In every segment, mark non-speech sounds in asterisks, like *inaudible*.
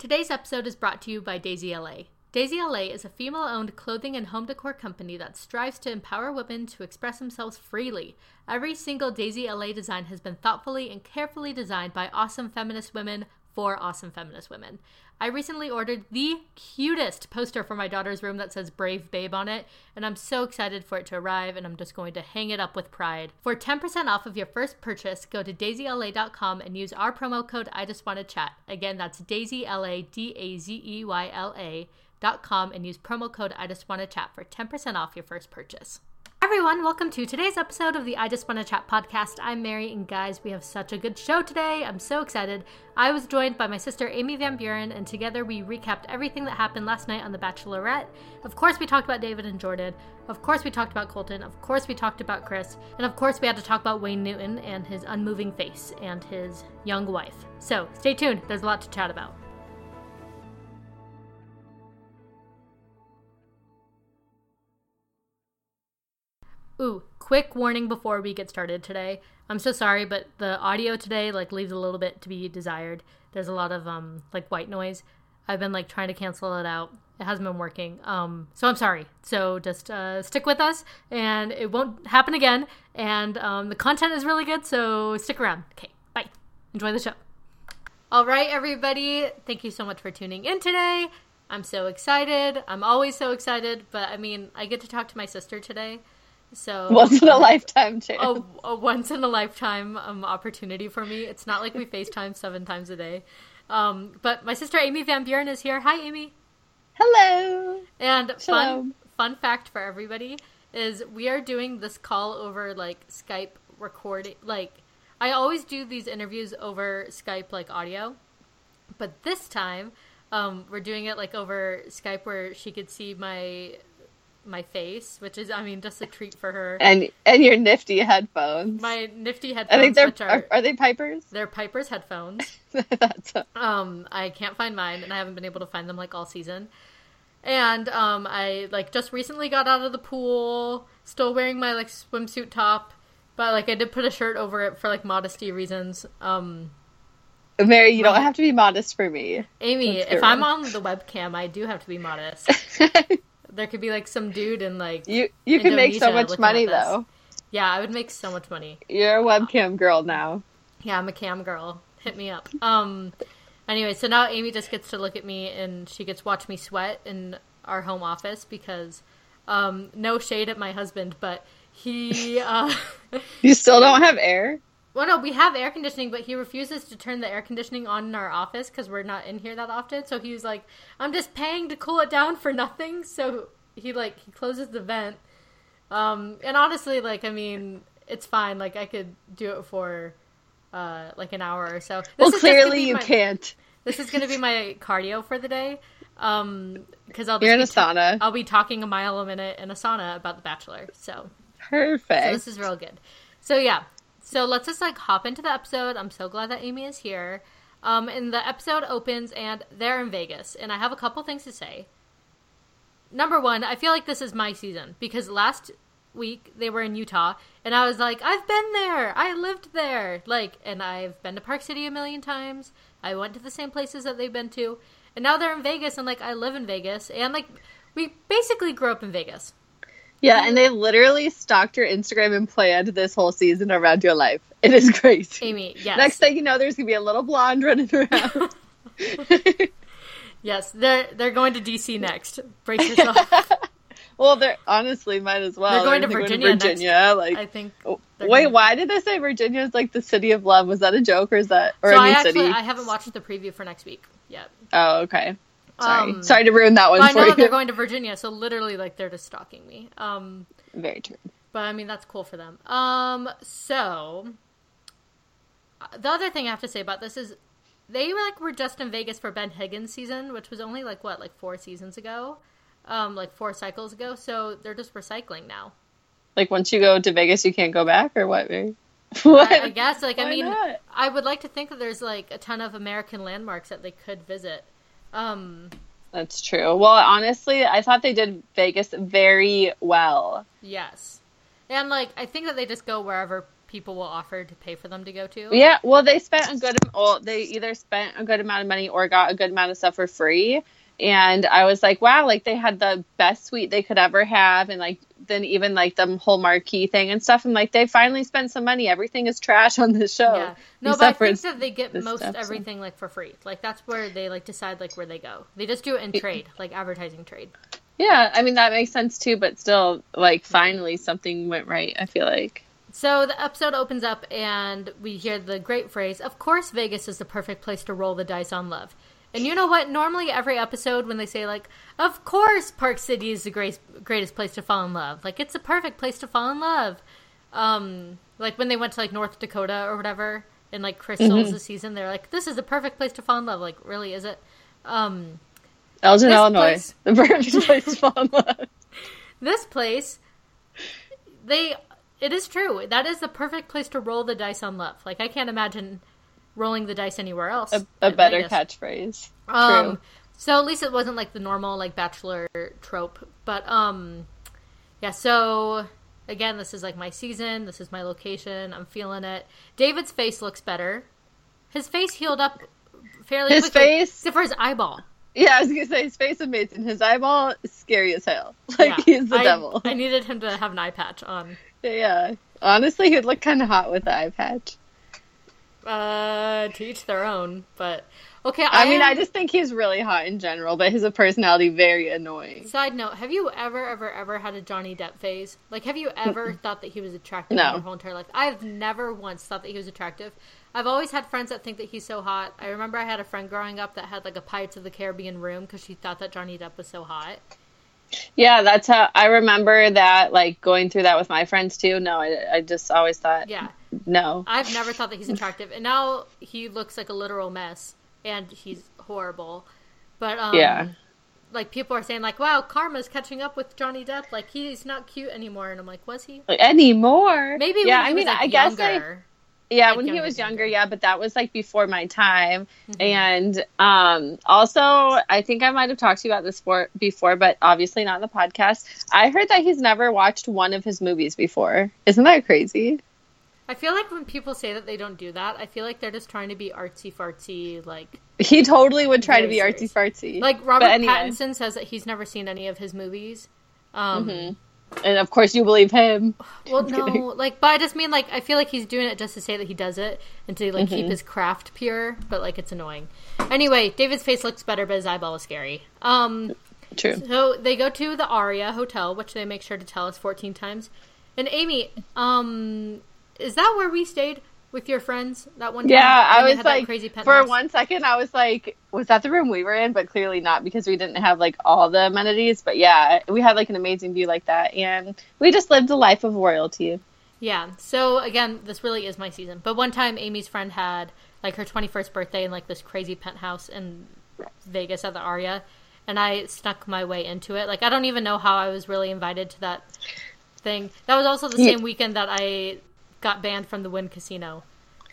Today's episode is brought to you by Dazey LA. Dazey LA is a female owned clothing and home decor company that strives to empower women to express themselves freely. Every single Dazey LA design has been thoughtfully and carefully designed by awesome feminist women for awesome feminist women. I recently ordered the cutest poster for my daughter's room that says Brave Babe on it, and I'm so excited for it to arrive, and I'm just going to hang it up with pride. For 10% off of your first purchase, go to dazeyla.com and use our promo code I Just Wanna Chat. Again, that's dazeyla, D A Z E Y L A. Dot com and use promo code I Just Wanna Chat for 10% off your first purchase. Everyone, welcome to today's episode of the I Just Wanna Chat podcast. I'm Mary, and guys, we have such a good show today. I'm so excited. I was joined by my sister Amy Van Buren, and together we recapped everything that happened last night on The Bachelorette. Of course, we talked about David and Jordan. Of course, we talked about Colton. Of course, we talked about Chris. And of course, we had to talk about Wayne Newton and his unmoving face and his young wife. So stay tuned, there's a lot to chat about. Ooh, quick warning before we get started today. I'm so sorry, but the audio today like leaves a little bit to be desired. There's a lot of um like white noise. I've been like trying to cancel it out. It hasn't been working. Um so I'm sorry. So just uh stick with us and it won't happen again and um the content is really good, so stick around. Okay. Bye. Enjoy the show. All right, everybody. Thank you so much for tuning in today. I'm so excited. I'm always so excited, but I mean, I get to talk to my sister today. So once in a lifetime too. A, a once in a lifetime um, opportunity for me. It's not like we FaceTime seven times a day. Um, but my sister Amy Van Buren is here. Hi, Amy. Hello. And fun fun fact for everybody is we are doing this call over like Skype recording. Like I always do these interviews over Skype like audio, but this time um, we're doing it like over Skype where she could see my my face, which is, I mean, just a treat for her. And and your nifty headphones. My nifty headphones. I think they're are, are, they Pipers? They're Pipers headphones. *laughs* That's a... um, I can't find mine, and I haven't been able to find them like all season. And um, I like just recently got out of the pool, still wearing my like swimsuit top, but like I did put a shirt over it for like modesty reasons. Um, Mary, you don't have to be modest for me. Amy, if I'm on the webcam, I do have to be modest. *laughs* There could be like some dude in like you. You can make so much money though. Yeah, I would make so much money. You're a webcam girl now. Yeah, I'm a cam girl. Hit me up. Um. Anyway, so now Amy just gets to look at me and she gets to watch me sweat in our home office because, um, no shade at my husband, but he. Uh, you still *laughs* don't have air. Well, no, we have air conditioning, but he refuses to turn the air conditioning on in our office because we're not in here that often. So he was like, "I'm just paying to cool it down for nothing." So he like he closes the vent. Um, and honestly, like I mean, it's fine. Like I could do it for uh like an hour or so. This well, clearly you my, can't. This is going to be my cardio for the day. Um, because I'll you're in a sauna. I'll be talking a mile a minute in a sauna about The Bachelor. So perfect. So this is real good. So yeah, so let's just like hop into the episode. I'm so glad that Amy is here. Um, and the episode opens and they're in Vegas, and I have a couple things to say. Number one, I feel like this is my season because last week they were in Utah, and I was like, I've been there, I lived there, like, and I've been to Park City a million times. I went to the same places that they've been to, and now they're in Vegas, and like I live in Vegas, and like we basically grew up in Vegas. Yeah, and they literally stalked your Instagram and planned this whole season around your life. It is crazy. Amy, yes. Next thing you know, there's gonna be a little blonde running around. *laughs* *laughs* yes, they're they're going to DC next. Brace yourself. *laughs* well, they're honestly might as well. They're going, to Virginia, going to Virginia. Next. Like I think. Oh, wait, going... why did they say Virginia is like the city of love? Was that a joke or is that or so a new actually, city? I haven't watched the preview for next week yet. Oh, okay. Sorry, um, sorry to ruin that one. I know they're going to Virginia, so literally, like they're just stalking me. Um, Very true. But I mean, that's cool for them. Um, so the other thing I have to say about this is they were like were just in Vegas for Ben Higgins season, which was only like what like four seasons ago, um, like four cycles ago. So they're just recycling now. Like once you go to Vegas, you can't go back, or what? *laughs* what? I, I guess like Why I mean, not? I would like to think that there's like a ton of American landmarks that they could visit. Um, That's true. Well, honestly, I thought they did Vegas very well. Yes, and like I think that they just go wherever people will offer to pay for them to go to. Yeah, well, they spent a good. Well, they either spent a good amount of money or got a good amount of stuff for free. And I was like, wow, like they had the best suite they could ever have, and like then even like the whole marquee thing and stuff. And like they finally spent some money. Everything is trash on this show. Yeah, no, but I think that they get most stuff, everything so. like for free. Like that's where they like decide like where they go. They just do it in trade, like advertising trade. Yeah, I mean that makes sense too, but still, like finally something went right. I feel like. So the episode opens up and we hear the great phrase, "Of course, Vegas is the perfect place to roll the dice on love." And you know what? Normally, every episode when they say like, "Of course, Park City is the greatest greatest place to fall in love," like it's a perfect place to fall in love. Um, like when they went to like North Dakota or whatever, in like Chris Soules mm-hmm. season, they're like, "This is the perfect place to fall in love." Like, really, is it? Um, Elgin, Illinois, place, the perfect *laughs* place to fall in love. This place, they, it is true. That is the perfect place to roll the dice on love. Like, I can't imagine rolling the dice anywhere else. A, a better catchphrase. Um, True. So at least it wasn't like the normal like bachelor trope, but um, yeah. So again, this is like my season. This is my location. I'm feeling it. David's face looks better. His face healed up fairly his quickly, face, except for his eyeball. Yeah, I was gonna say his face amazing. His eyeball is scary as hell. *laughs* Like yeah, he's the I, devil. I needed him to have an eye patch on. Yeah, honestly, he'd look kind of hot with the eye patch. Uh, to each their own. But okay, I, I mean, am... I just think he's really hot in general, but his personality very annoying. Side note: Have you ever, ever, ever had a Johnny Depp phase? Like, have you ever thought that he was attractive no. your whole entire life? I've never once thought that he was attractive. I've always had friends that think that he's so hot. I remember I had a friend growing up that had like a Pirates of the Caribbean room because she thought that Johnny Depp was so hot. Yeah, that's how I remember that. Like going through that with my friends too. No, I, I just always thought. Yeah, no. I've never thought that he's attractive, and now he looks like a literal mess, and he's horrible. But um, yeah, like people are saying, like, "Wow, Karma's catching up with Johnny Depp. Like he's not cute anymore." And I'm like, "Was he anymore?" Maybe. Yeah, I mean, like, I guess I, yeah, like when he was younger, yeah, but that was like before my time. Mm-hmm. And um also, I think I might have talked to you about this for, before, but obviously not in the podcast. I heard that he's never watched one of his movies before. Isn't that crazy? I feel like when people say that they don't do that, I feel like they're just trying to be artsy fartsy. Like he totally would try to be artsy fartsy. Like Robert anyway. Pattinson says that he's never seen any of his movies. Um, mm-hmm. And of course, you believe him. *sighs* Well, *laughs* no, like, but I just mean like I feel like he's doing it just to say that he does it and to like mm-hmm. keep his craft pure. But like, it's annoying. Anyway, David's face looks better, but his eyeball is scary. Um, True. So they go to the Aria Hotel, which they make sure to tell us fourteen times. And Amy, um, is that where we stayed with your friends that one time? Yeah, I was like, crazy for one second, I was like, was that the room we were in? But clearly not because we didn't have like all the amenities. But yeah, we had like an amazing view like that, and we just lived a life of royalty. Yeah. So again, this really is my season. But one time, Amy's friend had like her 21st birthday in like this crazy penthouse in Vegas at the Aria, and I snuck my way into it. Like I don't even know how I was really invited to that thing. That was also the same yeah. weekend that I got banned from the Wynn Casino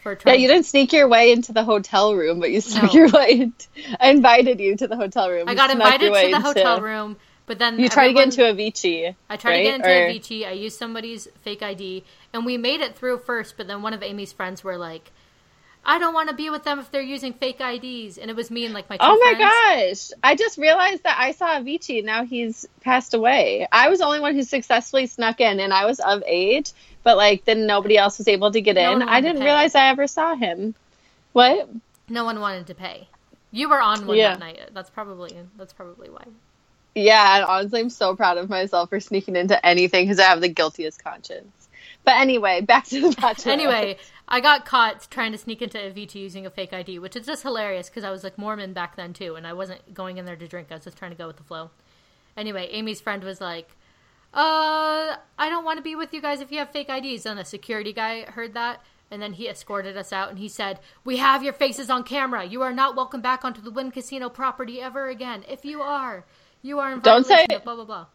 for trying. Yeah, you didn't sneak your way into the hotel room, but you snuck no. your way. Into... I invited you to the hotel room. I got invited to the hotel room, but then you tried everyone... to get into Avicii. I tried right? to get into or... Avicii. I used somebody's fake ID, and we made it through first. But then one of Amy's friends were like. I don't want to be with them if they're using fake IDs. And it was me and like my Oh my friends. gosh. I just realized that I saw Avicii now he's passed away. I was the only one who successfully snuck in and I was of age but like then nobody else was able to get no in. I didn't realize I ever saw him. What? No one wanted to pay. You were on one yeah. that night. That's probably that's probably why. Yeah, and honestly, I'm so proud of myself for sneaking into anything because I have the guiltiest conscience. But anyway, back to the bachelor. *laughs* anyway, I got caught trying to sneak into Avicii using a fake ID, which is just hilarious because I was like Mormon back then too, and I wasn't going in there to drink. I was just trying to go with the flow. Anyway, Amy's friend was like, uh, I don't want to be with you guys if you have fake IDs. And a security guy heard that, and then he escorted us out, and he said, "We have your faces on camera. You are not welcome back onto the Wynn Casino property ever again. If you are, you are in don't say blah blah blah."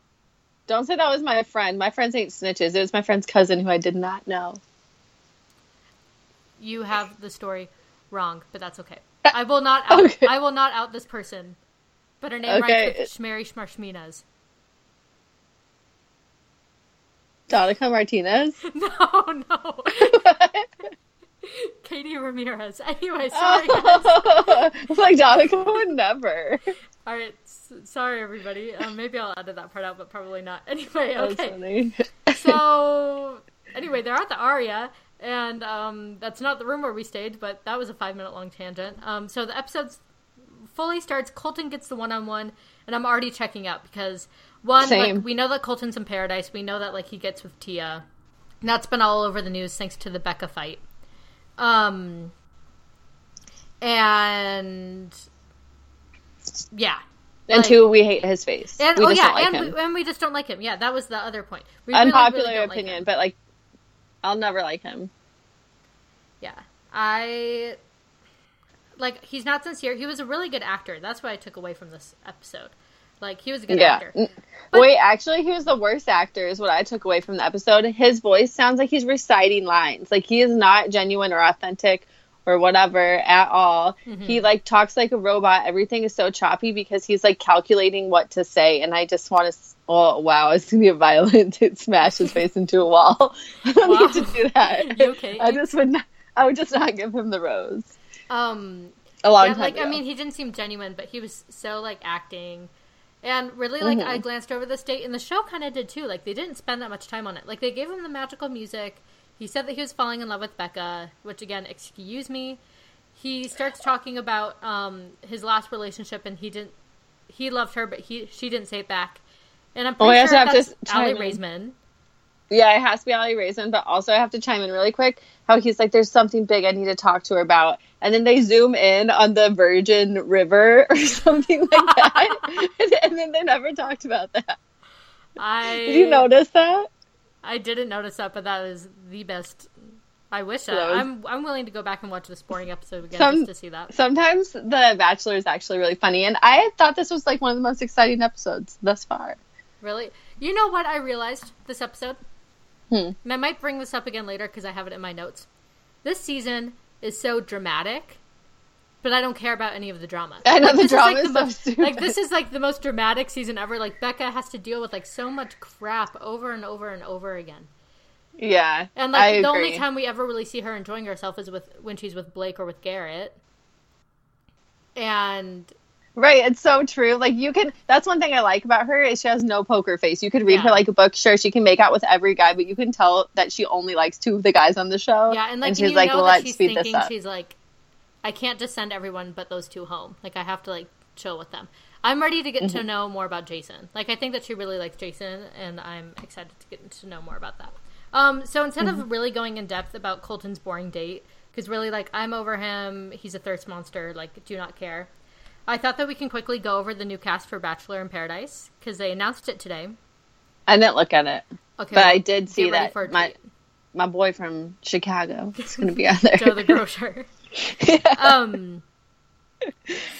Don't say that was my friend. My friends ain't snitches. It was my friend's cousin who I did not know. You have the story wrong, but that's okay. I will not out. okay. I will not out this person. But her name okay. rhymes with Shmeri Shmarshminas. Donica Martinez. *laughs* No, no. *laughs* Katie Ramirez. Anyway, sorry. *laughs* Guys. like Donica would never. All right, sorry everybody. Um, maybe I'll edit that part out, but probably not. Anyway, okay. So anyway, they're at the Aria, and um, that's not the room where we stayed, but that was a five minute long tangent. Um, so the episode fully starts. Colton gets the one on one, and I'm already checking out because one, like we know that Colton's in paradise. We know that like he gets with Tia. And that's been all over the news thanks to the Becca fight. Um, and yeah, and Like- two, we hate his face. and we oh just yeah, don't like and, him. we, and we just don't like him. Yeah, that was the other point. We really, Unpopular really don't like opinion, but like, I'll never like him. Yeah, I like he's not sincere. He was a really good actor. That's what I took away from this episode. Like he was a good yeah. actor. N- Wait, actually, he was the worst actor. Is what I took away from the episode. His voice sounds like he's reciting lines. Like he is not genuine or authentic or whatever at all. Mm-hmm. He like talks like a robot. Everything is so choppy because he's like calculating what to say. And I just want to. Oh wow, it's gonna be violent *laughs* to smash his face into a wall. *laughs* I don't Wow. need to do that. *laughs* You okay? I just would. Not, I would just not give him the rose. Um, A long yeah, time like I mean, he didn't seem genuine, but he was so like acting. And really, like Mm-hmm. I glanced over the state, and the show kind of did too. Like they didn't spend that much time on it. Like they gave him the magical music. He said that he was falling in love with Becca, which again, excuse me. He starts talking about um, his last relationship, and he didn't. He loved her, but he she didn't say it back. And I'm Oh, pretty I sure have to that's s- chime Ali in. Raisman. Yeah, it has to be Aly Raisman, but also I have to chime in really quick how he's like, there's something big I need to talk to her about. And then they zoom in on the Virgin River *laughs* or something like that. and, *laughs* *laughs* and then they never talked about that. I Did you notice that? I didn't notice that, but that was the best. I wish that. That I'm I'm willing to go back and watch the sporting episode again Some- just to see that. Sometimes The Bachelor is actually really funny. And I thought this was like one of the most exciting episodes thus far. Really, you know what I realized this episode, Hmm. and I might bring this up again later because I have it in my notes. This season is so dramatic, but I don't care about any of the drama. I know, Like, the this drama like is the so most, stupid. Like this is like the most dramatic season ever. Like Becca has to deal with like so much crap over and over and over again. Yeah. And I like the agree. only time we ever really see her enjoying herself is with when she's with Blake or with Garrett. And Right, it's so true. Like you can that's one thing I like about her is she has no poker face. You could read Yeah. her like a book, sure she can make out with every guy, but you can tell that she only likes two of the guys on the show. yeah, and like she's you like, let's she's speed thinking this up. she's like, I can't just send everyone but those two home. Like I have to like chill with them. I'm ready to get Mm-hmm. to know more about Jason. Like I think that she really likes Jason, and I'm excited to get to know more about that. Um, so instead Mm-hmm. of really going in depth about Colton's boring date, because really like I'm over him, he's a thirst monster. Like do not care. I thought that we can quickly go over the new cast for Bachelor in Paradise because they announced it today. I didn't look at it. Okay, But I well, did get see that my. My boy from Chicago *laughs* is gonna be on there. Joe the grocer. *laughs* Yeah. um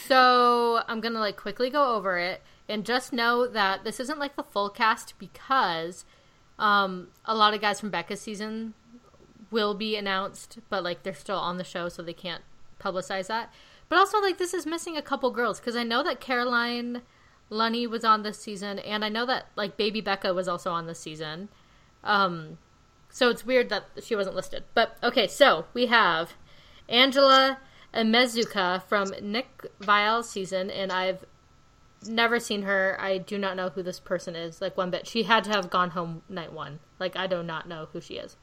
so i'm gonna like quickly go over it and just know that this isn't like the full cast because um a lot of guys from becca's season will be announced but like they're still on the show so they can't publicize that but also like this is missing a couple girls because i know that caroline lunny was on this season and i know that like baby becca was also on this season um so it's weird that she wasn't listed but okay so we have Angela Amezcua from Nick Viall's season, and I've never seen her. I do not know who this person is, like one bit. She had to have gone home night one. Like I do not know who she is.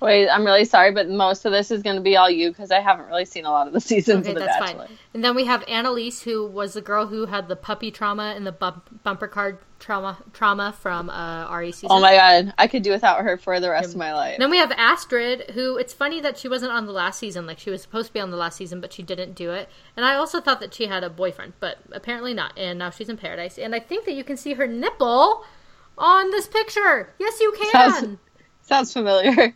Wait, I'm really sorry, but most of this is gonna be all you because I haven't really seen a lot of the *laughs* seasons Okay, of The that's Bachelor. fine. And then we have Annaliese, who was the girl who had the puppy trauma and the bump- bumper card trauma trauma from uh, Arie season. Oh my god, I could do without her for the rest of my life. Then we have Astrid, who it's funny that she wasn't on the last season. Like she was supposed to be on the last season, but she didn't do it. And I also thought that she had a boyfriend, but apparently not. And now she's in paradise. And I think that you can see her nipple on this picture. Yes, you can. Sounds- *laughs* Sounds familiar.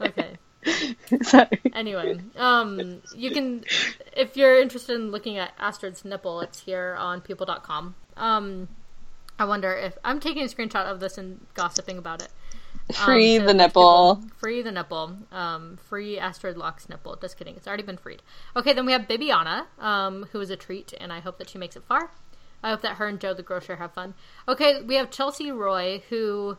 Okay. *laughs* sorry. Anyway, um, you can, if you're interested in looking at Astrid's nipple, it's here on people.com. Um, I wonder if I'm taking a screenshot of this and gossiping about it. Um, Free the nipple. people- free the nipple. Um, free Astrid Loch's nipple. Just kidding. It's already been freed. Okay, then we have Bibiana, um, who is a treat, and I hope that she makes it far. I hope that her and Joe the grocer have fun. Okay, we have Chelsea Roy, who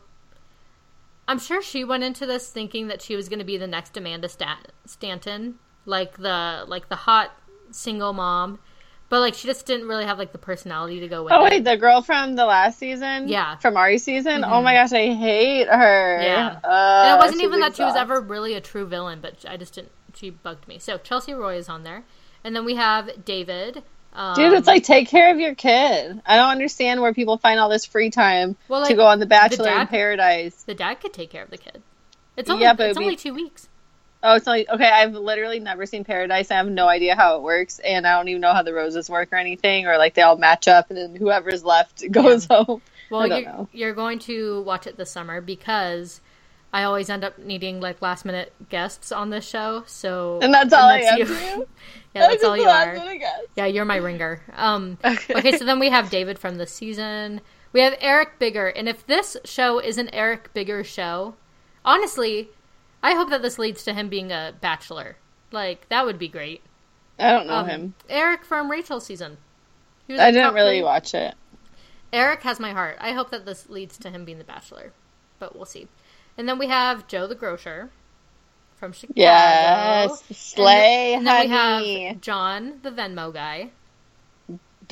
I'm sure she went into this thinking that she was going to be the next Amanda Stat- Stanton, like the like the hot single mom, but like she just didn't really have like the personality to go with. Oh it. wait, the girl from the last season? Yeah. From Arie season? Oh my gosh, I hate her. Yeah. Uh, and it wasn't even that she was ever really a true villain, but I just didn't. She bugged me. So Chelsea Roy is on there, and then we have David. Um, Dude, it's like take care of your kid. I don't understand where people find all this free time Well, to go on The Bachelor dad- in Paradise. the dad could take care of the kid. It's only Yeah, it's be- only two weeks. Oh, it's only okay. I've literally never seen Paradise. I have no idea how it works, and I don't even know how the roses work or anything, or like they all match up, and then whoever's left *laughs* goes home. Well, you're, know. you're going to watch it this summer because I always end up needing like last minute guests on this show. So And that's all I am you. *laughs* yeah, that's all you are. Yeah, you're my ringer. Um, Okay. okay, so then we have David from the season. We have Eric Bigger, and if this show is an Eric Bigger show, honestly, I hope that this leads to him being a bachelor. Like that would be great. I don't know Um, him. Eric from Rachel's season. I didn't really three. watch it. Eric has my heart. I hope that this leads to him being the bachelor, but we'll see. And then we have Joe the grocer from Chicago. Yes, slay, and then we have John, the Venmo guy.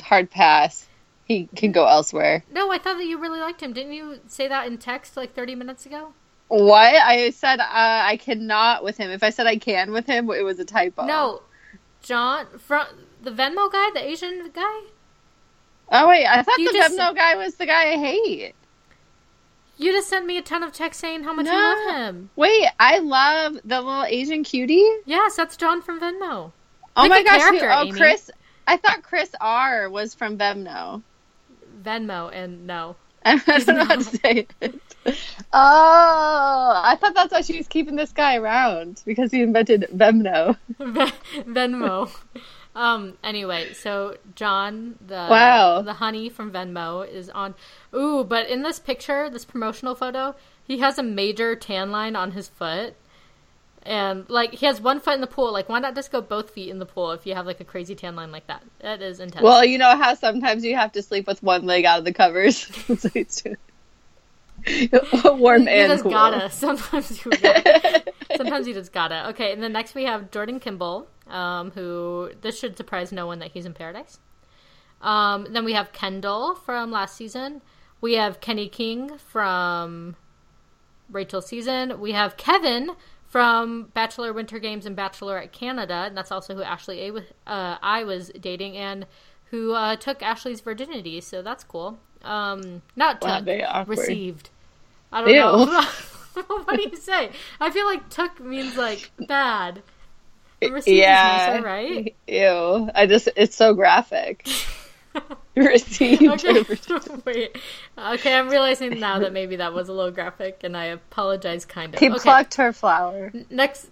Hard pass. He can go elsewhere. No, I thought that you really liked him. Didn't you say that in text like 30 minutes ago? What I said, uh, I cannot with him. If I said I can with him, it was a typo. No, John from the Venmo guy, the Asian guy. Oh wait, I thought You the Venmo guy was the guy I hate. You just sent me a ton of texts saying how much you love him. Wait, I love the little Asian cutie. Yes, that's John from Venmo. Oh Pick my gosh! who- oh, Amy. Chris. I thought Chris R was from Venmo. Venmo and no. *laughs* I don't know how to say it. Oh, I thought that's why she was keeping this guy around because he invented Venmo. *laughs* Venmo. *laughs* Um. Anyway, so John, the Wow. the honey from Venmo, is on. Ooh, but in this picture, this promotional photo, he has a major tan line on his foot, and like he has one foot in the pool. Like, why not just go both feet in the pool if you have like a crazy tan line like that? That is intense. Well, you know how sometimes you have to sleep with one leg out of the covers. *laughs* *laughs* *laughs* warm you and just cool. gotta. Sometimes you. Gotta. Sometimes you just gotta. Okay, and then next we have Jordan Kimball, um, who this should surprise no one that he's in paradise. Um, then we have Kendall from last season. We have Kenny King from Rachel's season. We have Kevin from Bachelor Winter Games and Bachelorette Canada, and that's also who Ashley A uh, I was dating and who uh, took Ashley's virginity. So that's cool. Um, not Wow, took, received. I don't Ew. know. *laughs* what do you say? I feel like took means like bad. *laughs* Received is yeah, nicer, right? *laughs* Ew. I just it's so graphic. *laughs* Received. Okay. Wait. Okay, I'm realizing now that maybe that was a little graphic, and I apologize, kind of. He okay. plucked her flower. Next.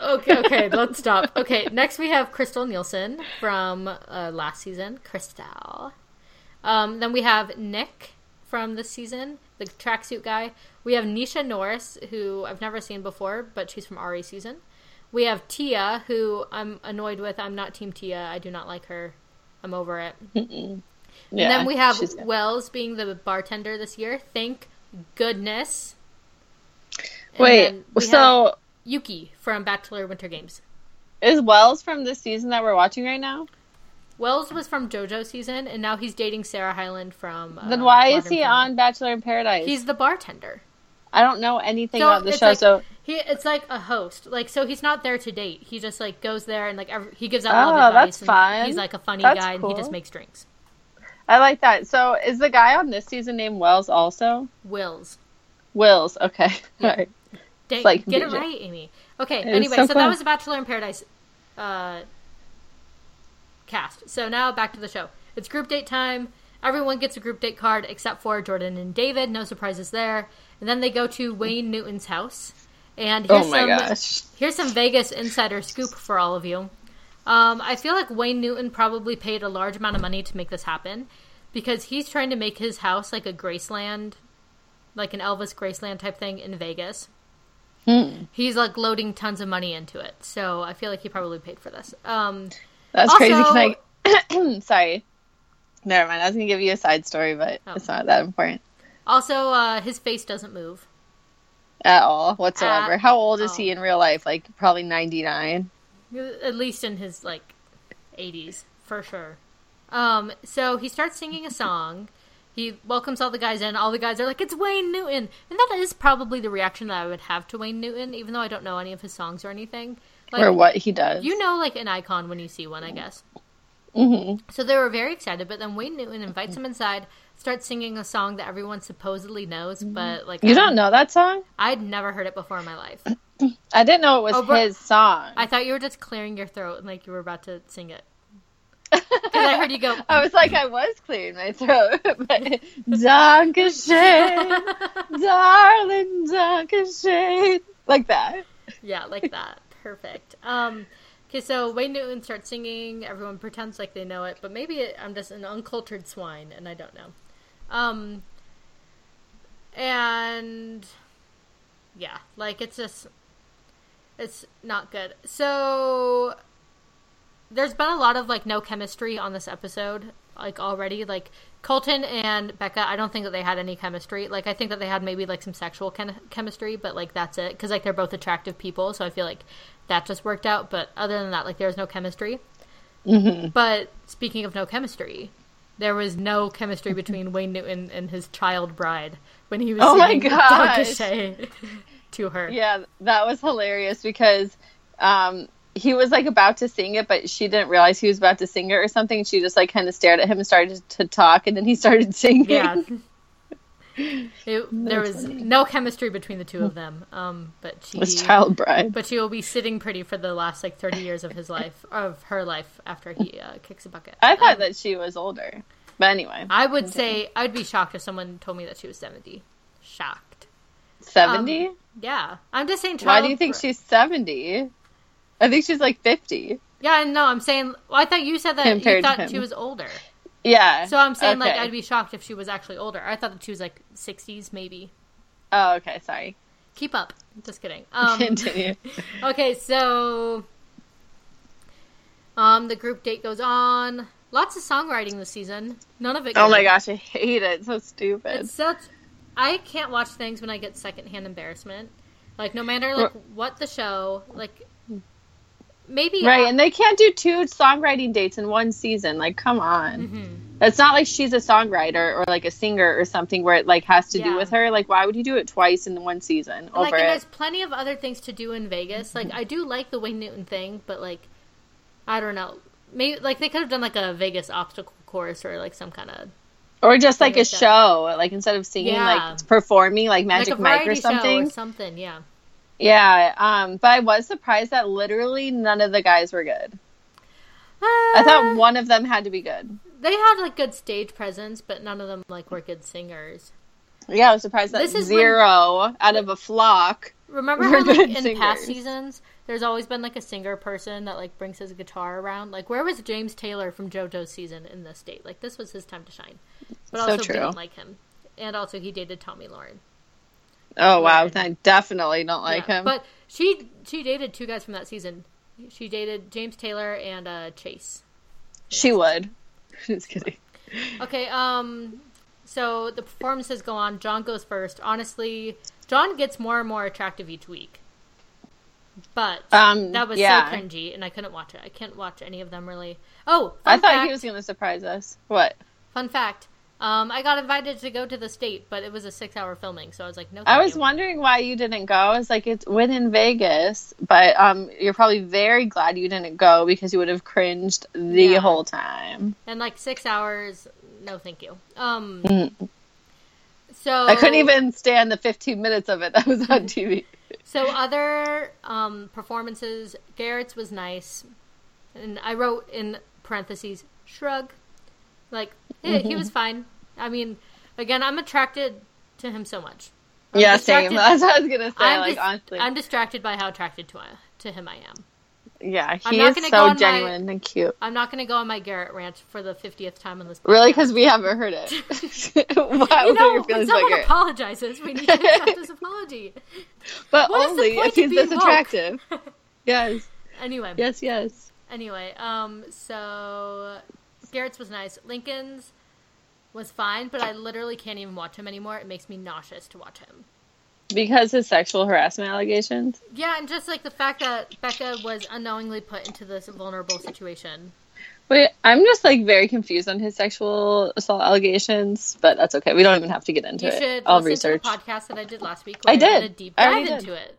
Okay, okay, let's stop. Okay, next we have Krystal Nielson from uh, last season. Crystal. Um, then we have Nick from this season, the tracksuit guy. We have Nysha Norris, who I've never seen before, but she's from Arie season. We have Tia, who I'm annoyed with. I'm not Team Tia. I do not like her. I'm over it. Yeah, and then we have. Wells being the bartender this year. Thank goodness. And Wait, we so Yuki from Bachelor Winter Games. is Wells from the season that we're watching right now? Wells was from JoJo season, and now he's dating Sarah Hyland from. Uh, then why is he Family. on Bachelor in Paradise? He's the bartender. I don't know anything So about the show, like- so He it's like a host, like so he's not there to date. He just like goes there and like every, he gives out Oh, love advice. that's and fun. He's like a funny That's guy, and he just makes drinks. I like that. So is the guy on this season named Wells also? Wills. Wills. Okay. *laughs* Yeah. All right. Dang, like get it right, Amy. Okay. It anyway, so so, that was the Bachelor in Paradise uh, cast. So now back to the show. It's group date time. Everyone gets a group date card except for Jordan and David. No surprises there. And then they go to Wayne Newton's house. And here's Oh my some gosh. here's some Vegas insider scoop for all of you. Um, I feel like Wayne Newton probably paid a large amount of money to make this happen because he's trying to make his house like a Graceland, like an Elvis Graceland type thing in Vegas. Hmm. He's like loading tons of money into it, so I feel like he probably paid for this. Um, That's Also- crazy. Can I? Sorry. Never mind. I was gonna give you a side story, but Oh. it's not that important Also, uh, his face doesn't move. At all whatsoever. At How old is all. he in real life? Like probably ninety nine. At least in his like 80s, for sure. Um, so he starts singing a song. He welcomes all the guys in. All the guys are like, "It's Wayne Newton," and that is probably the reaction that I would have to Wayne Newton, even though I don't know any of his songs or anything. Like, or what he does. You know, like an icon when you see one, I guess. hmm So they were very excited, but then Wayne Newton invites him inside, starts singing a song that everyone supposedly knows, but like You don't know that song? I'd never heard it before in my life. *clears throat* I didn't know it was Oh, but- his song. I thought you were just clearing your throat and like you were about to sing it. *laughs* I heard you go. I was like, I was clearing my throat. *laughs* but Dankeschön, *laughs* darling, Dankeschön. Like that. Yeah, like that. Perfect. Um, okay, so Wayne Newton starts singing. Everyone pretends like they know it, but maybe it, I'm just an uncultured swine and I don't know. Um, and yeah, like it's just it's not good. So there's been a lot of like no chemistry on this episode like already. Like colton and becca i don't think that they had any chemistry. Like i think that they had maybe like some sexual chem- chemistry but like that's it. Because like they're both attractive people so i feel like that just worked out. But other than that like there's no chemistry. Hmm but speaking of no chemistry there was no chemistry between *laughs* wayne newton and his child bride when he was Oh my gosh. *laughs* To her Yeah, that was hilarious because um, he was like about to sing it, but she didn't realize he was about to sing it or something. She just like kind of stared at him and started to talk, and then he started *laughs* singing. Yeah. It, *laughs* there was funny. no chemistry between the two of them. Um, but she, was child bride. but she will be sitting pretty for the last like thirty years of his life, of her life after he uh, kicks a bucket. I thought Um, that she was older, but anyway, I would say I'd be shocked if someone told me that she was seventy. Shocked. seventy. Yeah, I'm just saying. Why do you think br- she's seventy? I think she's like fifty. Yeah, no, I'm saying. Well, I thought you said that Compared you thought she was older. Yeah. So I'm saying like I'd be shocked if she was actually older. I thought that she was like 60s maybe. Oh, okay. Sorry. Keep up. Just kidding. Um, *laughs* Continue. *laughs* Okay, so um, the group date goes on. Lots of songwriting this season. None of it. Oh my gosh, I hate it. It's so stupid. It's such. I can't watch things when I get secondhand embarrassment. Like no matter like what the show, like maybe Right, and they can't do two songwriting dates in one season. Like, come on. Mhm. It's not like she's a songwriter or like a singer or something where it like has to Yeah. do with her. Like, why would you do it twice in one season like and it? there's plenty of other things to do in Vegas. Like I do *laughs* like the Wayne Newton thing, but like I don't know. Maybe like they could have done like a Vegas obstacle course or like some kind of Or just like a show, like instead of singing, Yeah. like performing, like like Magic a Mike or something. or something. Yeah. Yeah, um, but I was surprised that literally none of the guys were good. I thought one of them had to be good. they had like good stage presence, but none of them like were good singers. Yeah, I was surprised that This is when- zero out of a flock. Remember how like in past seasons, there's always been like a singer person that like brings his guitar around. Like where was James Taylor from JoJo's season in this state? Like this was his time to shine. But So also true. didn't like him, and also he dated Tommy Lauren. Oh wow, I definitely don't like Yeah, him. But she she dated two guys from that season. She dated James Taylor and uh, Chase. she would. *laughs* Just kidding. Okay, um so the performances go on. John goes first. Honestly, John gets more and more attractive each week. But Um, that was yeah. so cringy and I couldn't watch it. I can't watch any of them really. Oh, I thought fact, he was going to surprise us. What? fun fact. Um, I got invited to go to the state, but it was a six-hour filming, so I was like, no. I was you. wondering why you didn't go. I was like, it's when in Vegas, but um, you're probably very glad you didn't go because you would have cringed the Yeah. whole time. and like six hours. No, thank you. Um, Mm. so I couldn't even stand the 15 minutes of it that was on TV. *laughs* So other um, performances, Garrett's was nice, and I wrote in parentheses shrug, like he Mm-hmm. was fine. I mean, again, I'm attracted to him so much. I'm yeah, same. That's what I was gonna say. I'm, like dis- honestly, I'm distracted by how attracted to to him I am. yeah, he is so on my- genuine and cute. I'm not going to go on my Garrett rant for the 50th time on this. Really, because we haven't heard it. *laughs* *laughs* what you are know, your when someone Garrett? apologizes, we need to accept *laughs* this apology. But What only if he's this woke? attractive. yes, Anyway, yes, yes. Anyway, um, so Garrett's was nice. Lincoln's was fine, but I literally can't even watch him anymore. It makes me nauseous to watch him. Because his sexual harassment allegations. Yeah, and just like the fact that Becca was unknowingly put into this vulnerable situation. Wait, I'm just like very confused on his sexual assault allegations, but that's okay. We don't even have to get into You it. should I'll research. to the podcast that I did last week. I where did. a deep I dive into did. it.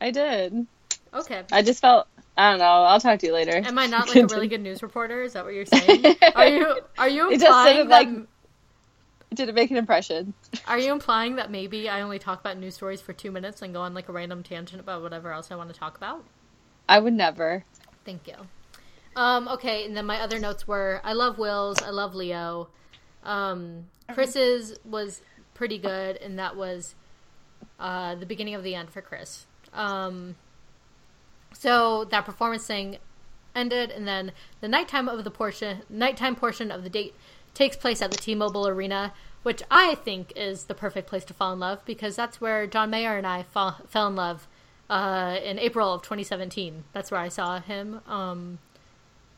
I did. Okay. I just felt I don't know. I'll talk to you later. Am I not like a really *laughs* good news reporter? Is that what you're saying? Are you are you *laughs* It just implying sounded that like- Did it make an impression? *laughs* are you implying that maybe I only talk about news stories for two minutes and go on like a random tangent about whatever else I want to talk about? I would never. Thank you. Um, okay, and then my other notes were I love Will's, I love Leo. Um, Chris's was pretty good, and that was uh, the beginning of the end for Chris. Um, so that performance thing ended, and then the nighttime of the portion, nighttime portion of the date takes place at the T-Mobile Arena, which I think is the perfect place to fall in love because that's where John Mayer and I fall, fell in love uh, in April of 2017. That's where I saw him. Um,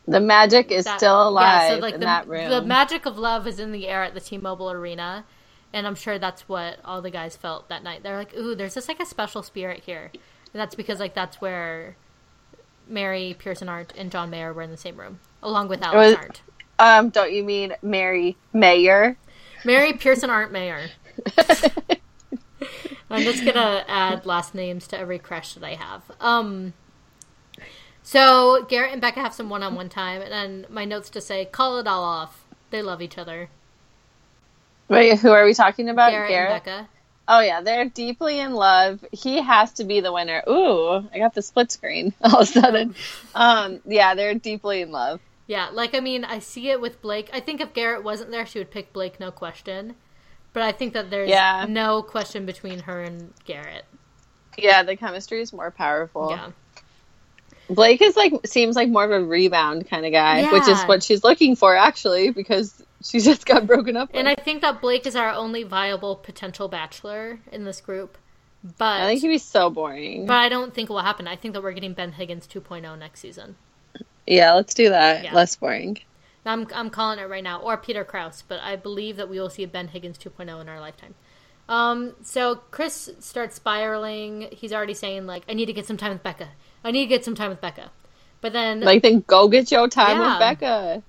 The magic is that- still alive yeah, so, like, in the, that room. The magic of love is in the air at the T-Mobile Arena, and I'm sure that's what all the guys felt that night. They're like, "Ooh, there's just like a special spirit here," and that's because like that's where Mary Pearson Arndt and John Mayer were in the same room, along with Alex was- Arndt. um, don't you mean Mary Mayer? Mary Pearson Arndt Mayer. *laughs* I'm just gonna add last names to every crush that I have. Um, so Garrett and Becca have some one-on-one time, and then my notes to say, "Call it all off. They love each other." Wait, who are we talking about? Garrett, and Becca. Oh yeah, they're deeply in love. He has to be the winner. Ooh, I got the split screen *laughs* all of a sudden. Um, yeah, they're deeply in love. Yeah, like I mean, I see it with Blake. I think if Garrett wasn't there, she would pick Blake, no question. But I think that there's Yeah. no question between her and Garrett. Yeah, the chemistry is more powerful. Yeah. Blake is like seems like more of a rebound kind of guy, which is what she's looking for actually because she *laughs* just got broken up. And. I think that Blake is our only viable potential bachelor in this group. But I think he'd be so boring. but I don't think it will happen. I think that we're getting Ben Higgins 2.0 next season. yeah, let's do that. Yeah. Less boring. I'm I'm calling it right now, or Peter Kraus. But I believe that we will see a Ben Higgins 2.0 in our lifetime. Um, so Chris starts spiraling. He's already saying like, "I need to get some time with Becca. I need to get some time with Becca." But then Like then go get your time Yeah. with Becca.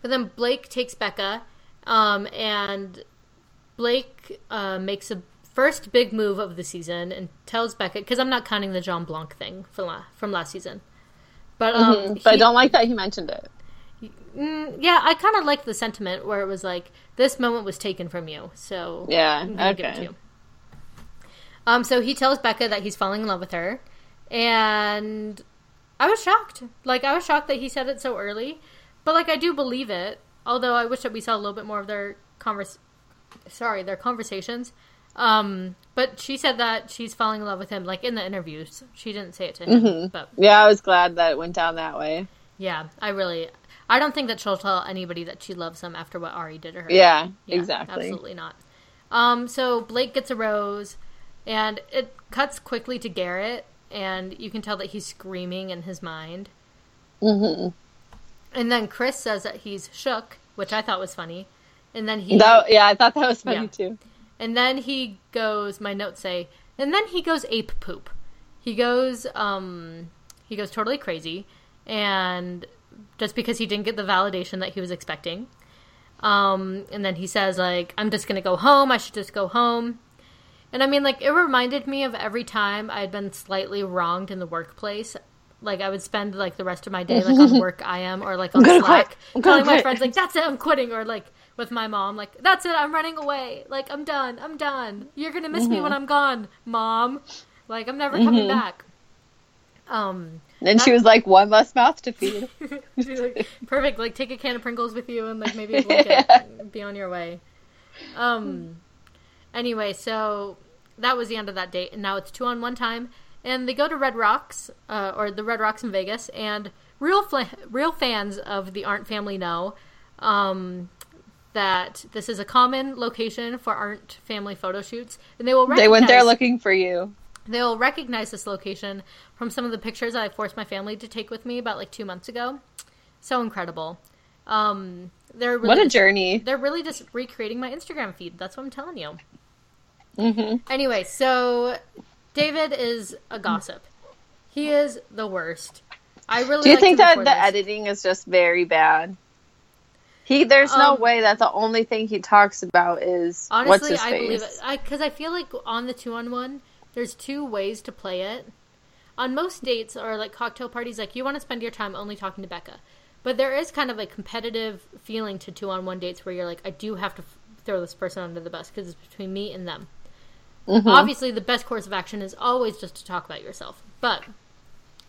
But then Blake takes Becca, um, and Blake uh, makes a first big move of the season and tells Becca because I'm not counting the John Blanc thing from la- from last season. But um, Mhm. But I don't like that he mentioned it. mm, yeah, I kind of liked the sentiment where it was like this moment was taken from you, so Yeah. I'm gonna give it to Okay. you. Um, so he tells Becca that he's falling in love with her, and I was shocked. Like I was shocked that he said it so early, but like I do believe it. Although I wish that we saw a little bit more of their convers, sorry, their conversations. Um, but she said that she's falling in love with him, like in the interviews. She didn't say it to him, Mhm. but Yeah, I was glad that it went down that way. yeah, I really, I don't think that she'll tell anybody that she loves him after what Arie did to her. Yeah, Yeah, exactly. Absolutely not. Um, so Blake gets a rose, and it cuts quickly to Garrett, and you can tell that he's screaming in his mind. hmm And then Chris says that he's shook, which I thought was funny. And then he, That, yeah, I thought that was funny Yeah. too. and then he goes. My notes say, and then he goes ape poop. He goes, um, he goes totally crazy, and just because he didn't get the validation that he was expecting. Um, and then he says like, "I'm just gonna go home. I should just go home." And I mean, like, it reminded me of every time I had been slightly wronged in the workplace. Like, I would spend like the rest of my day like on work I am or like *laughs* on Slack, telling my friends like, "That's it, I'm quitting," or like with my mom, like, "That's it, I'm running away. Like, I'm done. I'm done. You're gonna miss me Mm-hmm. when I'm gone, mom. Like, I'm never coming back." Um, Then she was like, one less mouth to feed. *laughs* She's like, perfect. Like, take a can of Pringles with you and like maybe and *laughs* Be on your way. Um. Anyway, so that was the end of that date, and now it's two on one time, and they go to Red Rocks, uh, or the Red Rocks in Vegas, and real fla- real fans of the Arndt family know um, that this is a common location for Arndt family photo shoots, and they will they went there looking for you. They'll recognize this location from some of the pictures that I forced my family to take with me about like two months ago. So incredible. Um, they're really what a just- journey. They're really just recreating my Instagram feed. That's what I'm telling you. Hmm Anyway, so David is a gossip. He is the worst. I really Do you liked think that the this. editing is just very bad? He there's no Um, way that the only thing he talks about is what's Honestly, his I face. believe it. I because I feel like on the two on one, there's two ways to play it. On most dates or like cocktail parties, like you want to spend your time only talking to Becca, but there is kind of a competitive feeling to two on one dates where you're like, I do have to f- throw this person under the bus because it's between me and them. Mhm. Obviously, the best course of action is always just to talk about yourself, but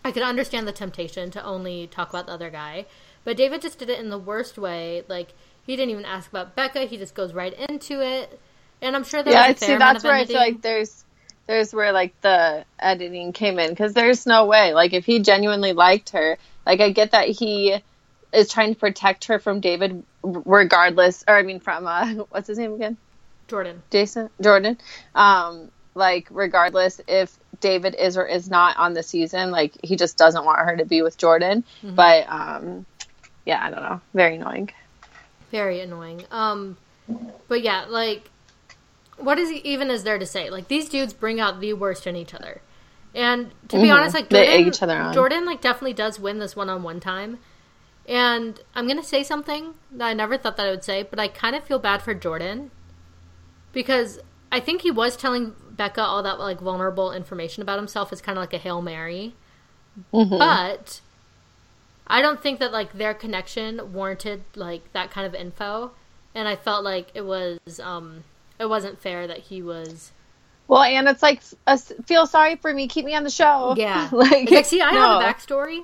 I could understand the temptation to only talk about the other guy. But David just did it in the worst way. Like he didn't even ask about Becca. He just goes right into it. And I'm sure there yeah, see, that's where I feel like there's there's where like the editing came in because there's no way like if he genuinely liked her, like I get that he is trying to protect her from David regardless, or I mean from uh, *laughs* what's his name again? Jordan. Jason Jordan. Um, like regardless if David is or is not on the season, like he just doesn't want her to be with Jordan. Mm-hmm. But um, yeah, I don't know, very annoying. Very annoying. Um, but yeah, like, what is he even is there to say? Like these dudes bring out the worst in each other. And to be Mhm. honest, like They Jordan, egg each other on. Jordan like definitely does win this one on one time. And I'm gonna say something that I never thought that I would say, but I kind of feel bad for Jordan because I think he was telling Becca all that like vulnerable information about himself as kind of like a hail mary, Mhm. but I don't think that like their connection warranted like that kind of info, and I felt like it was um it wasn't fair that he was Well, and it's like, uh, feel sorry for me, keep me on the show. yeah *laughs* like, like see I no. have a backstory,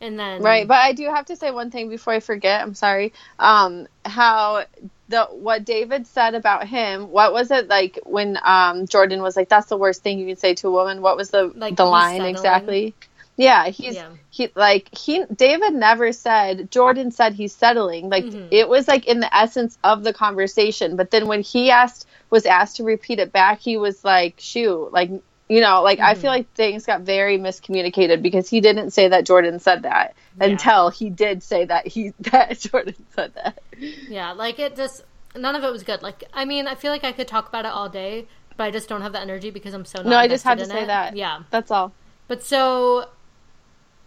and then Right, but I do have to say one thing before I forget. I'm sorry. Um, how the what David said about him? What was it like when um Jordan was like, "That's the worst thing you can say to a woman." What was the Like, the line settling. exactly? Yeah, he's Yeah. he like he David never said Jordan said he's settling. Like Mhm. it was like in the essence of the conversation. But then when he asked was asked to repeat it back, he was like, "Shoot, like." You know, like I Mhm. feel like things got very miscommunicated because he didn't say that Jordan said that Yeah. until he did say that he *laughs* that Jordan said that. yeah like it just none of it was good. Like I mean I feel like I could talk about it all day, but I just don't have the energy because I'm so not No, I just had to say it. that. yeah. That's all. But so,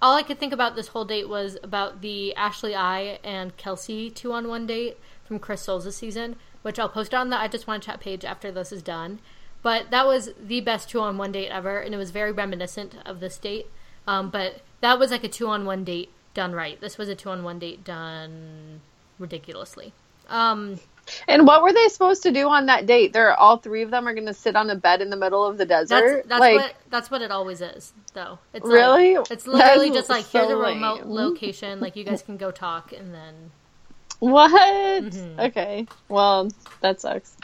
all I could think about this whole date was about the Ashley I and Kelsey two on one date from Chris Soules' season, which I'll post on the I Just Want to Chat page after this is done. But that was the best two on one date ever, and it was very reminiscent of this date. Um, but that was like a two on one date done right. This was a two on one date done ridiculously. Um, And what were they supposed to do on that date? They're all three of them are going to sit on a bed in the middle of the desert. that's like what that's what it always is, though. It's really, Like, it's literally That's just like so here's a remote lame. location, like you guys *laughs* can go talk, and then What? Mhm. Okay. Well, that sucks.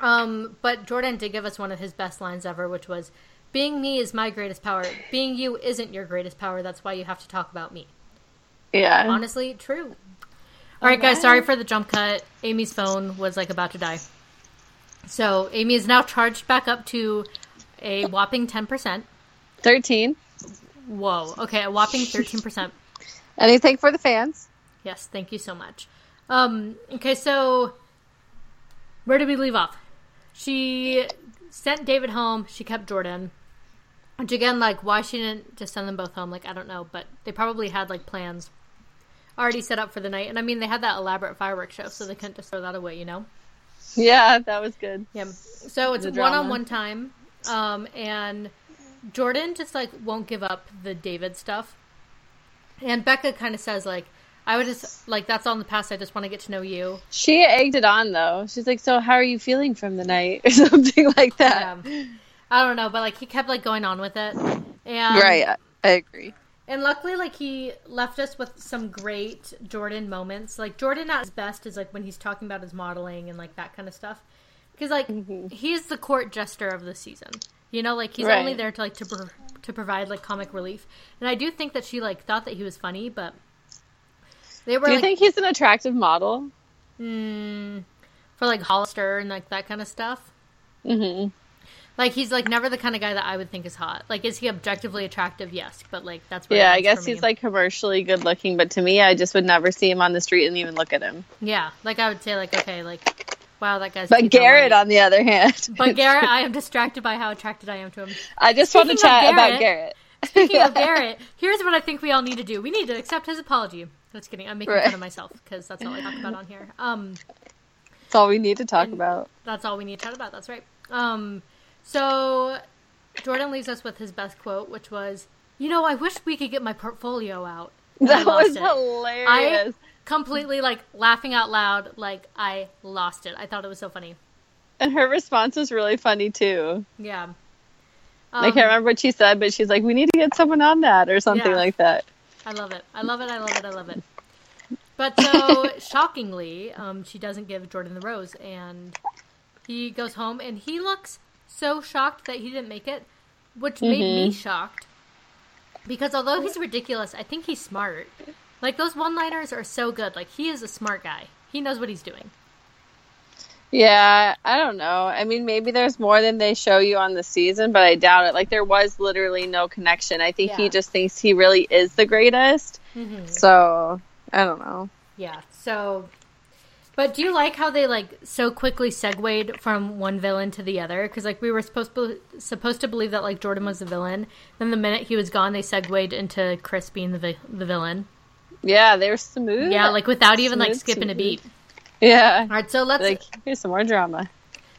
Um, but Jordan did give us one of his best lines ever, which was, "Being me is my greatest power. Being you isn't your greatest power. That's why you have to talk about me." Yeah. Honestly, true. All right, guys. Sorry for the jump cut. Amy's phone was like about to die, so Amy is now charged back up to a whopping ten percent. Thirteen. Whoa. Okay, a whopping thirteen percent. Anything for the fans? Yes, thank you so much. Um, okay, so where did we leave off? She sent David home. She kept Jordan. Which again, like, why she didn't just send them both home? Like, I don't know, but they probably had like plans already set up for the night. And I mean, they had that elaborate fireworks show, so they couldn't just throw that away, you know? Yeah, that was good. Yeah. So it's one on one time. Um, and Jordan just like won't give up the David stuff. And Becca kind of says like, I would just like that's all in the past. I just want to get to know you. She egged it on though. She's like, "So how are you feeling from the night?" *laughs* or something like that. Um, I don't know, but like he kept like going on with it. And right. I, I agree. And luckily, like he left us with some great Jordan moments. Like Jordan at his best is like when he's talking about his modeling and like that kind of stuff. Because like Mhm. he's the court jester of the season. You know, like he's Right. only there to like to pro- to provide like comic relief. And I do think that she like thought that he was funny, but they were Do you like think he's an attractive model? mm, for like Hollister and like that kind of stuff. Mm-hmm. Like he's like never the kind of guy that I would think is hot. Like is he objectively attractive? Yes, but like that's where Yeah, I guess he's like commercially good looking, but to me, I just would never see him on the street and even look at him. yeah. Like I would say like okay like wow that guy's. But Garrett, on the other hand, But *laughs* Garrett, I am distracted by how attracted I am to him. I just want to Speaking chat about Garrett- Garrett. Speaking of *laughs* Garrett, here's what I think we all need to do. We need to accept his apology. Just kidding. I'm making Right. fun of myself because that's all I talk about on here. *laughs* Um, That's all we need to talk about. that's all we need to talk about. That's right. Um, so Jordan leaves us with his best quote, which was, "You know, I wish we could get my portfolio out." *laughs* I That was it. hilarious. Completely like laughing out loud, like I lost it. I thought it was so funny. And her response was really funny too. Yeah. I Um, can't remember what she said, but she's like, "We need to get someone on that" or something Yeah. like that. I love it. I love it. I love it. I love it. But so *laughs* shockingly, um, she doesn't give Jordan the rose, and he goes home, and he looks so shocked that he didn't make it, which made me shocked. Because although he's ridiculous, I think he's smart. Like those one-liners are so good. Like he is a smart guy. He knows what he's doing. Yeah, I don't know. I mean, maybe there's more than they show you on the season, but I doubt it. Like there was literally no connection. I think Yeah. he just thinks he really is the greatest. Mm-hmm. So I don't know. Yeah. So, but do you like how they like so quickly segued from one villain to the other? Because like we were supposed to supposed to believe that like Jordan was the villain. Then the minute he was gone, they segued into Chris being the vi- the villain. Yeah, they were smooth. Yeah, like without even like Smooth, skipping a beat. Yeah. All right, so let's Like here's some more drama.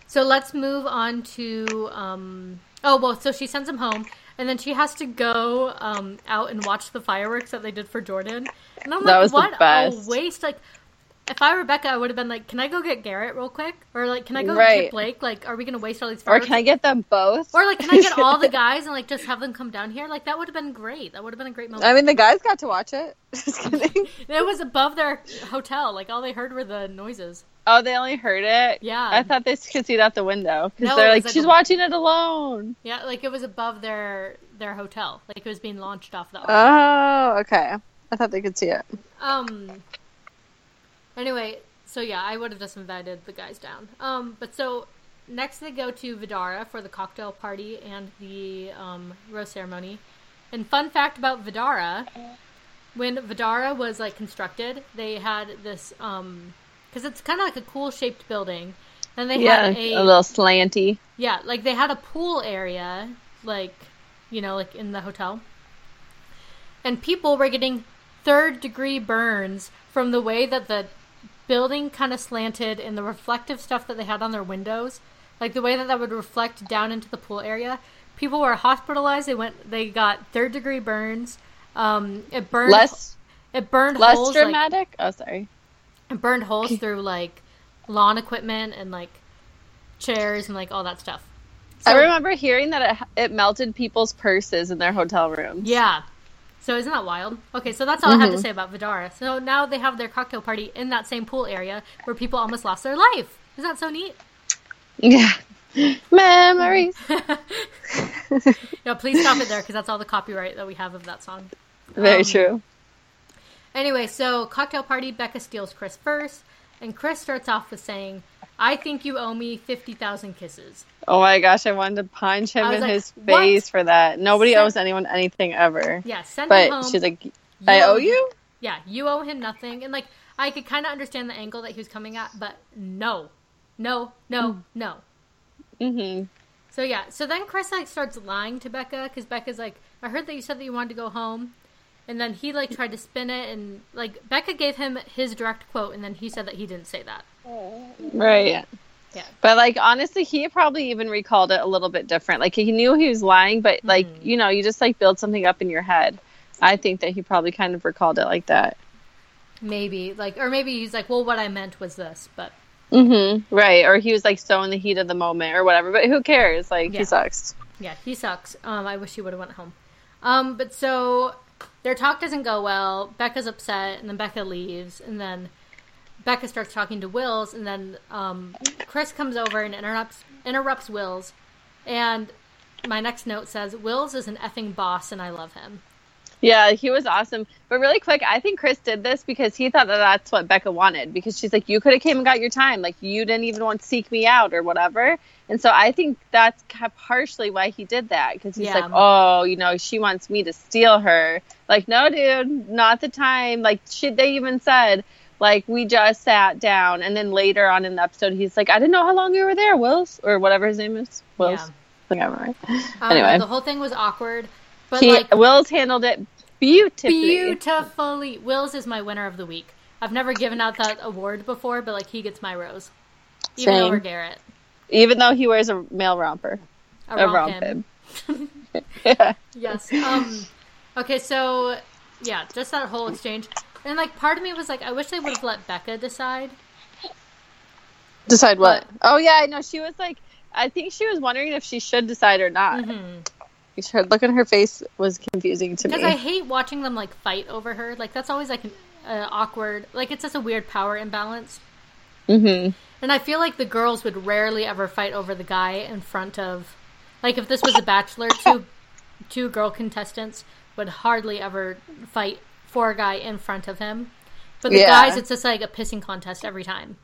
so let's move on to um. Oh well, so she sends him home, and then she has to go um out and watch the fireworks that they did for Jordan. And I'm That like, was the what a waste! Like, if I were Becca, I would have been like, "Can I go get Garrett real quick?" Or like, "Can I go Right. get Blake?" Like, are we gonna waste all these Or can I get them both? Or like, can I get all the *laughs* guys and like just have them come down here? Like, that would have been great. That would have been a great moment. I mean, the guys got to watch it. *laughs* Just *laughs* kidding. it was above their hotel. Like, all they heard were the noises. Oh, they only heard it. Yeah. I thought they could see it out the window because No, they're like, like she's a- watching it alone. Yeah, like it was above their their hotel. Like it was being launched off the. Oh, okay. I thought they could see it. Um. Anyway, so yeah, I would have just invited the guys down. Um, but so next they go to Vdara for the cocktail party and the um, rose ceremony. And fun fact about Vdara, when Vdara was like constructed, they had this um, because it's kind of like a cool shaped building. And they Yeah, had a, a little slanty. yeah, like they had a pool area, like, you know, like in the hotel. And people were getting third degree burns from the way that the building kind of slanted and the reflective stuff that they had on their windows, like the way that that would reflect down into the pool area. People were hospitalized. They went. They got third degree burns. Um, it burned. Less It burned less holes. like- dramatic. oh, sorry. it burned holes through like lawn equipment and like chairs and like all that stuff. I remember hearing that it, it melted people's purses in their hotel rooms. Yeah. So isn't that wild? Okay, so that's all I have to Mm-hmm. say about Vdara. So now they have their cocktail party in that same pool area where people almost lost their life. Isn't that so neat? Yeah. Memories. *laughs* No, please stop it there because that's all the copyright that we have of that song. Very Um, true. Anyway, so cocktail party, Becca steals Chris first, and Chris starts off with saying, "I think you owe me fifty thousand kisses." Oh my gosh, I wanted to punch him in like, his "What?" face for that. Nobody Send- owes anyone anything ever. Yeah, send him But home. she's like, I owe you? Yeah, you owe him nothing. And like I could kind of understand the angle that he was coming at, but no, no, no, no. Mm-hmm. So yeah, so then Chris like starts lying to Becca because Becca's like, I heard that you said that you wanted to go home, and then he like tried to spin it, and like Becca gave him his direct quote, and then he said that he didn't say that. Right. Yeah. But like honestly, he probably even recalled it a little bit different. Like he knew he was lying, but like Mhm. you know, you just like build something up in your head. I think that he probably kind of recalled it like that. Maybe like, or maybe he's like, well, what I meant was this, but Mm-hmm. Right. Or he was like so in the heat of the moment or whatever. But who cares? Like Yeah. he sucks. yeah, he sucks. Um, I wish he would have went home. Um, but so their talk doesn't go well. Becca's upset, and then Becca leaves, and then Becca starts talking to Wills, and then um, Chris comes over and interrupts interrupts Wills. And my next note says, "Wills is an effing boss, and I love him." Yeah, he was awesome. But really quick, I think Chris did this because he thought that that's what Becca wanted. Because she's like, you could have came and got your time. Like you didn't even want to seek me out or whatever. And so I think that's partially why he did that. Because he's Yeah. like, oh, you know, she wants me to steal her. Like, no, dude, not the time. Like, she, they even said, like, we just sat down. And then later on in the episode, he's like, I didn't know how long you were there, Wills, or whatever his name is. Wills. Yeah. I think I'm right. Um, Anyway. the whole thing was awkward, but he like Wills handled it beautifully. beautifully. Wills is my winner of the week. I've never given out that award before, but like he gets my rose, even Same. over Garrett. Even though he wears a male romper. A A romp romp him. him. *laughs* yeah. Yes. Um. Okay, so yeah, just that whole exchange, and like part of me was like, I wish they would have let Becca decide. Decide what? Oh yeah, I know. She was like, I think she was wondering if she should decide or not. Mhm. Her look on her face was confusing to me. Because I hate watching them like fight over her. Like that's always like an uh, awkward. Like it's just a weird power imbalance. hmm And I feel like the girls would rarely ever fight over the guy in front of, like if this was a bachelor, two two girl contestants would hardly ever fight for a guy in front of him. But the Yeah. guys, it's just like a pissing contest every time.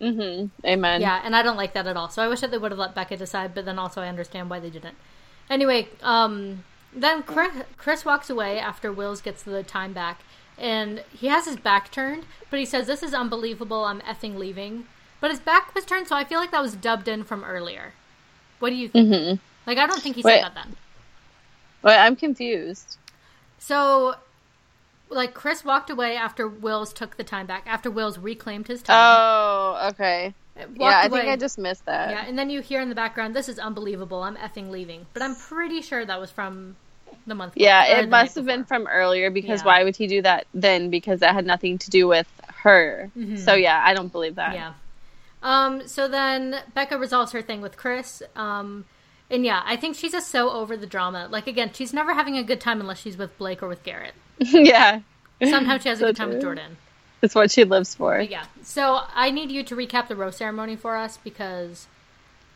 hmm Amen. Yeah, and I don't like that at all. So I wish that they would have let Becca decide, but then also I understand why they didn't. Anyway, um, then Chris, Chris walks away after Wills gets the time back, and he has his back turned, but he says, This is unbelievable, I'm effing leaving. But his back was turned, so I feel like that was dubbed in from earlier. What do you think? hmm Like, I don't think he Wait. said that then. Wait, I'm confused. So, like, Chris walked away after Wills took the time back, after Wills reclaimed his time. Oh, okay. Walked yeah, I think away. I just missed that. Yeah, and then you hear in the background, "This is unbelievable. I'm effing leaving." But I'm pretty sure that was from the month. Yeah, before- it must have been from earlier because Yeah. why would he do that then? Because that had nothing to do with her. Mhm. So yeah, I don't believe that. Yeah. Um. So then Becca resolves her thing with Chris. Um. And yeah, I think she's just so over the drama. Like again, she's never having a good time unless she's with Blake or with Garrett. *laughs* yeah. Sometimes she has a So good time with. Jordan. It's what she lives for. But yeah. So I need you to recap the rose ceremony for us because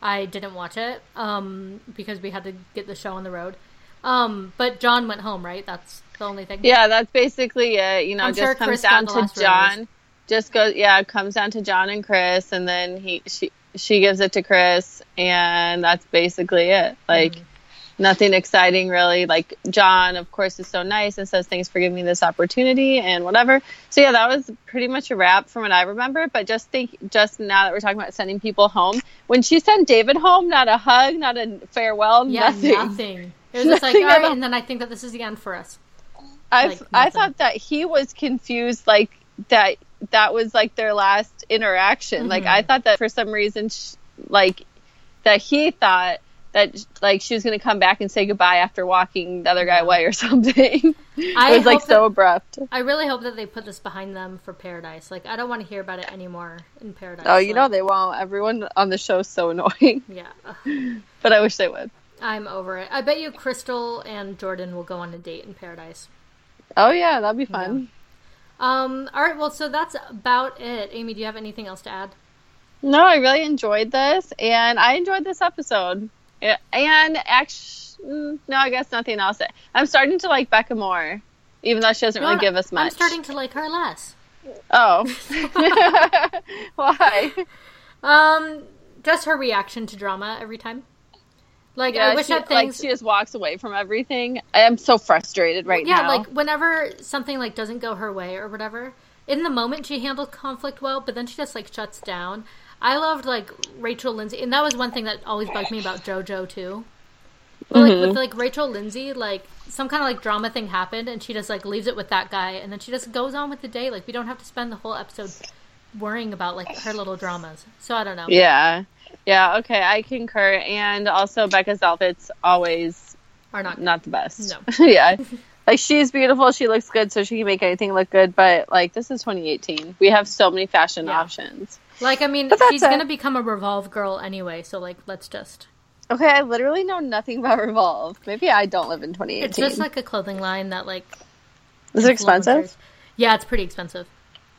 I didn't watch it. Um. Because we had to get the show on the road. Um. But John went home, right? That's the only thing. Yeah, that's basically it. You know, I'm just sure comes Chris down to John. rose. Just goes, yeah, it comes down to John and Chris, and then he she she gives it to Chris, and that's basically it. Like Mm-hmm. Nothing exciting really. Like John, of course, is so nice and says thanks for giving me this opportunity and whatever. So yeah, that was pretty much a wrap from what I remember. But just think, just now that we're talking about sending people home, when she sent David home, not a hug, not a farewell, Yeah, nothing. nothing. It was just like, all right, and then I think that this is the end for us. I Like, I thought that he was confused, like that that was like their last interaction. Like Mhm. I thought that for some reason, sh- like that he thought that like she was going to come back and say goodbye after walking the other guy away or *laughs* something. I it was like hope so that- abrupt. I really hope that they put this behind them for Paradise. Like, I don't want to hear about it anymore in Paradise. Oh, you know they won't. Everyone on the show is so annoying, Yeah, *laughs* but I wish they would. I'm over it. I bet you Krystal and Jordan will go on a date in Paradise. Oh yeah, that'd be fun. Um. All right. Well, so that's about it. Amy, do you have anything else to add? No, I really enjoyed this, and I enjoyed this episode. Yeah, And actually, no, I guess nothing else. I'm starting to like Becca more, even though she doesn't really give us much. I'm starting to like her less. Oh, *laughs* *laughs* why? Um, just her reaction to drama every time. Like, I wish she, that like she just walks away from everything. I am so frustrated right yeah, now. Yeah, like whenever something like doesn't go her way or whatever, in the moment she handled conflict well, but then she just like shuts down. I loved like Rachel Lindsay, and that was one thing that always bugged me about JoJo too. But like mm-hmm. with like Rachel Lindsay, like some kind of like drama thing happened, and she just like leaves it with that guy, and then she just goes on with the day. Like we don't have to spend the whole episode worrying about like her little dramas. So I don't know. yeah, yeah. Okay, I concur. And also, Becca's outfits always Are not. not the best. No. *laughs* yeah. Like she's beautiful, she looks good, so she can make anything look good. But like this is 2018, we have so many fashion Yeah. options. Like I mean, she's it. gonna become a Revolve girl anyway. So like, let's just. Okay, I literally know nothing about Revolve. Maybe I don't live in 2018. It's just like a clothing line that like. is it expensive? Yeah, it's pretty expensive.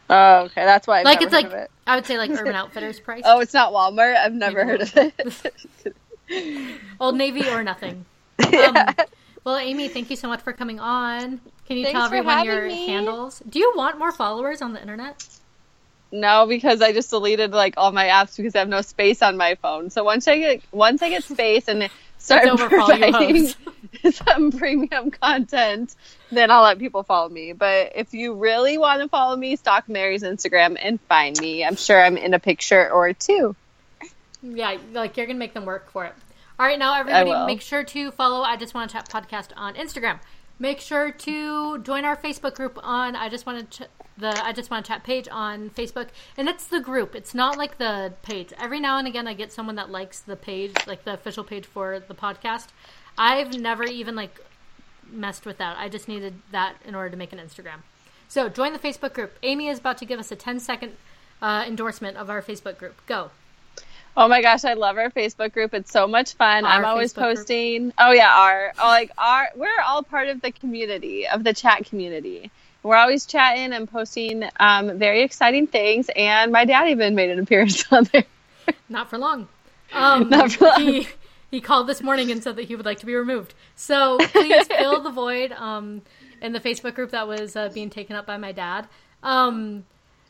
Oh, okay, that's why. I've like it's like it. I would say like Urban *laughs* Outfitters price. Oh, it's not Walmart. I've never heard of it. *laughs* *laughs* Old Navy or nothing. Yeah. Um, well, Amy, thank you so much for coming on. Can you Thanks tell everyone your me. handles? Do you want more followers on the internet? No, because I just deleted like all my apps because I have no space on my phone. So once I get once I get space and *laughs* start It's over for all you providing *laughs* some premium content, then I'll let people follow me. But if you really want to follow me, stalk Mary's Instagram and find me. I'm sure I'm in a picture or two. Yeah, like you're gonna make them work for it. All right, now everybody, make sure to follow I Just Want to Chat podcast on Instagram. Make sure to join our Facebook group on I Just Want to Ch- the I Just Want to Chat page on Facebook, and it's the group. It's not like the page. Every now and again, I get someone that likes the page, like the official page for the podcast. I've never even like messed with that. I just needed that in order to make an Instagram. So join the Facebook group. Amy is about to give us a 10 second uh, endorsement of our Facebook group. Go. Oh my gosh, I love our Facebook group. It's so much fun. Our I'm always Facebook group. posting. Oh yeah, our like our we're all part of the community of the chat community. We're always chatting and posting um, very exciting things. And my dad even made an appearance *laughs* on there. Not for long. Um, *laughs* Not for long. He, he called this morning and said that he would like to be removed. So please *laughs* fill the void um, in the Facebook group that was uh, being taken up by my dad. Um,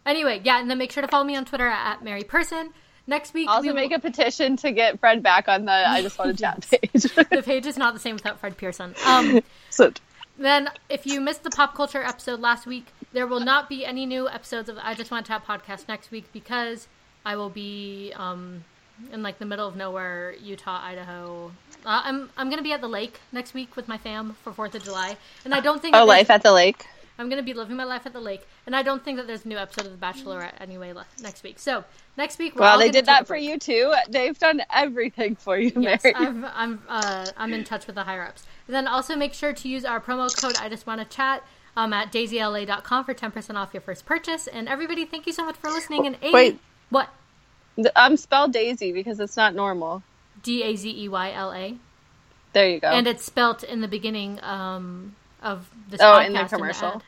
anyway, yeah, and then make sure to follow me on Twitter at Mary Person. Next week, Also we make will- a petition to get Fred back on the I just want to *laughs* chat page. *laughs* the page is not the same without Fred Pearson. Um, *laughs* so, Then, if you missed the pop culture episode last week, there will not be any new episodes of the I Just Want to Chat podcast next week because I will be um, in like the middle of nowhere, Utah, Idaho. Uh, I'm I'm gonna be at the lake next week with my fam for Fourth of July, and I don't think oh, life at the lake. I'm gonna be living my life at the lake, and I don't think that there's a new episode of The Bachelorette anyway le- next week. So next week, we're Well, they did that for break. you too. They've done everything for you, Yes, Mary. I'm I'm uh, I'm in touch with the higher ups. And then also make sure to use our promo code I just want to chat um, at dazeyla.com for 10% off your first purchase. And everybody, thank you so much for listening. And Amy, Wait. what? I'm spelled Daisy because it's not normal. D A Z E Y L A, There you go. and it's spelt in the beginning um, of this Oh, podcast in the in commercial. ad.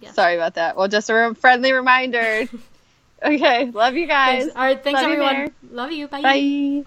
Yes. Sorry about that. Well, just a re- friendly reminder. *laughs* okay, love you guys. Thanks. All right, thanks Love everyone. Mary. Love you. Bye.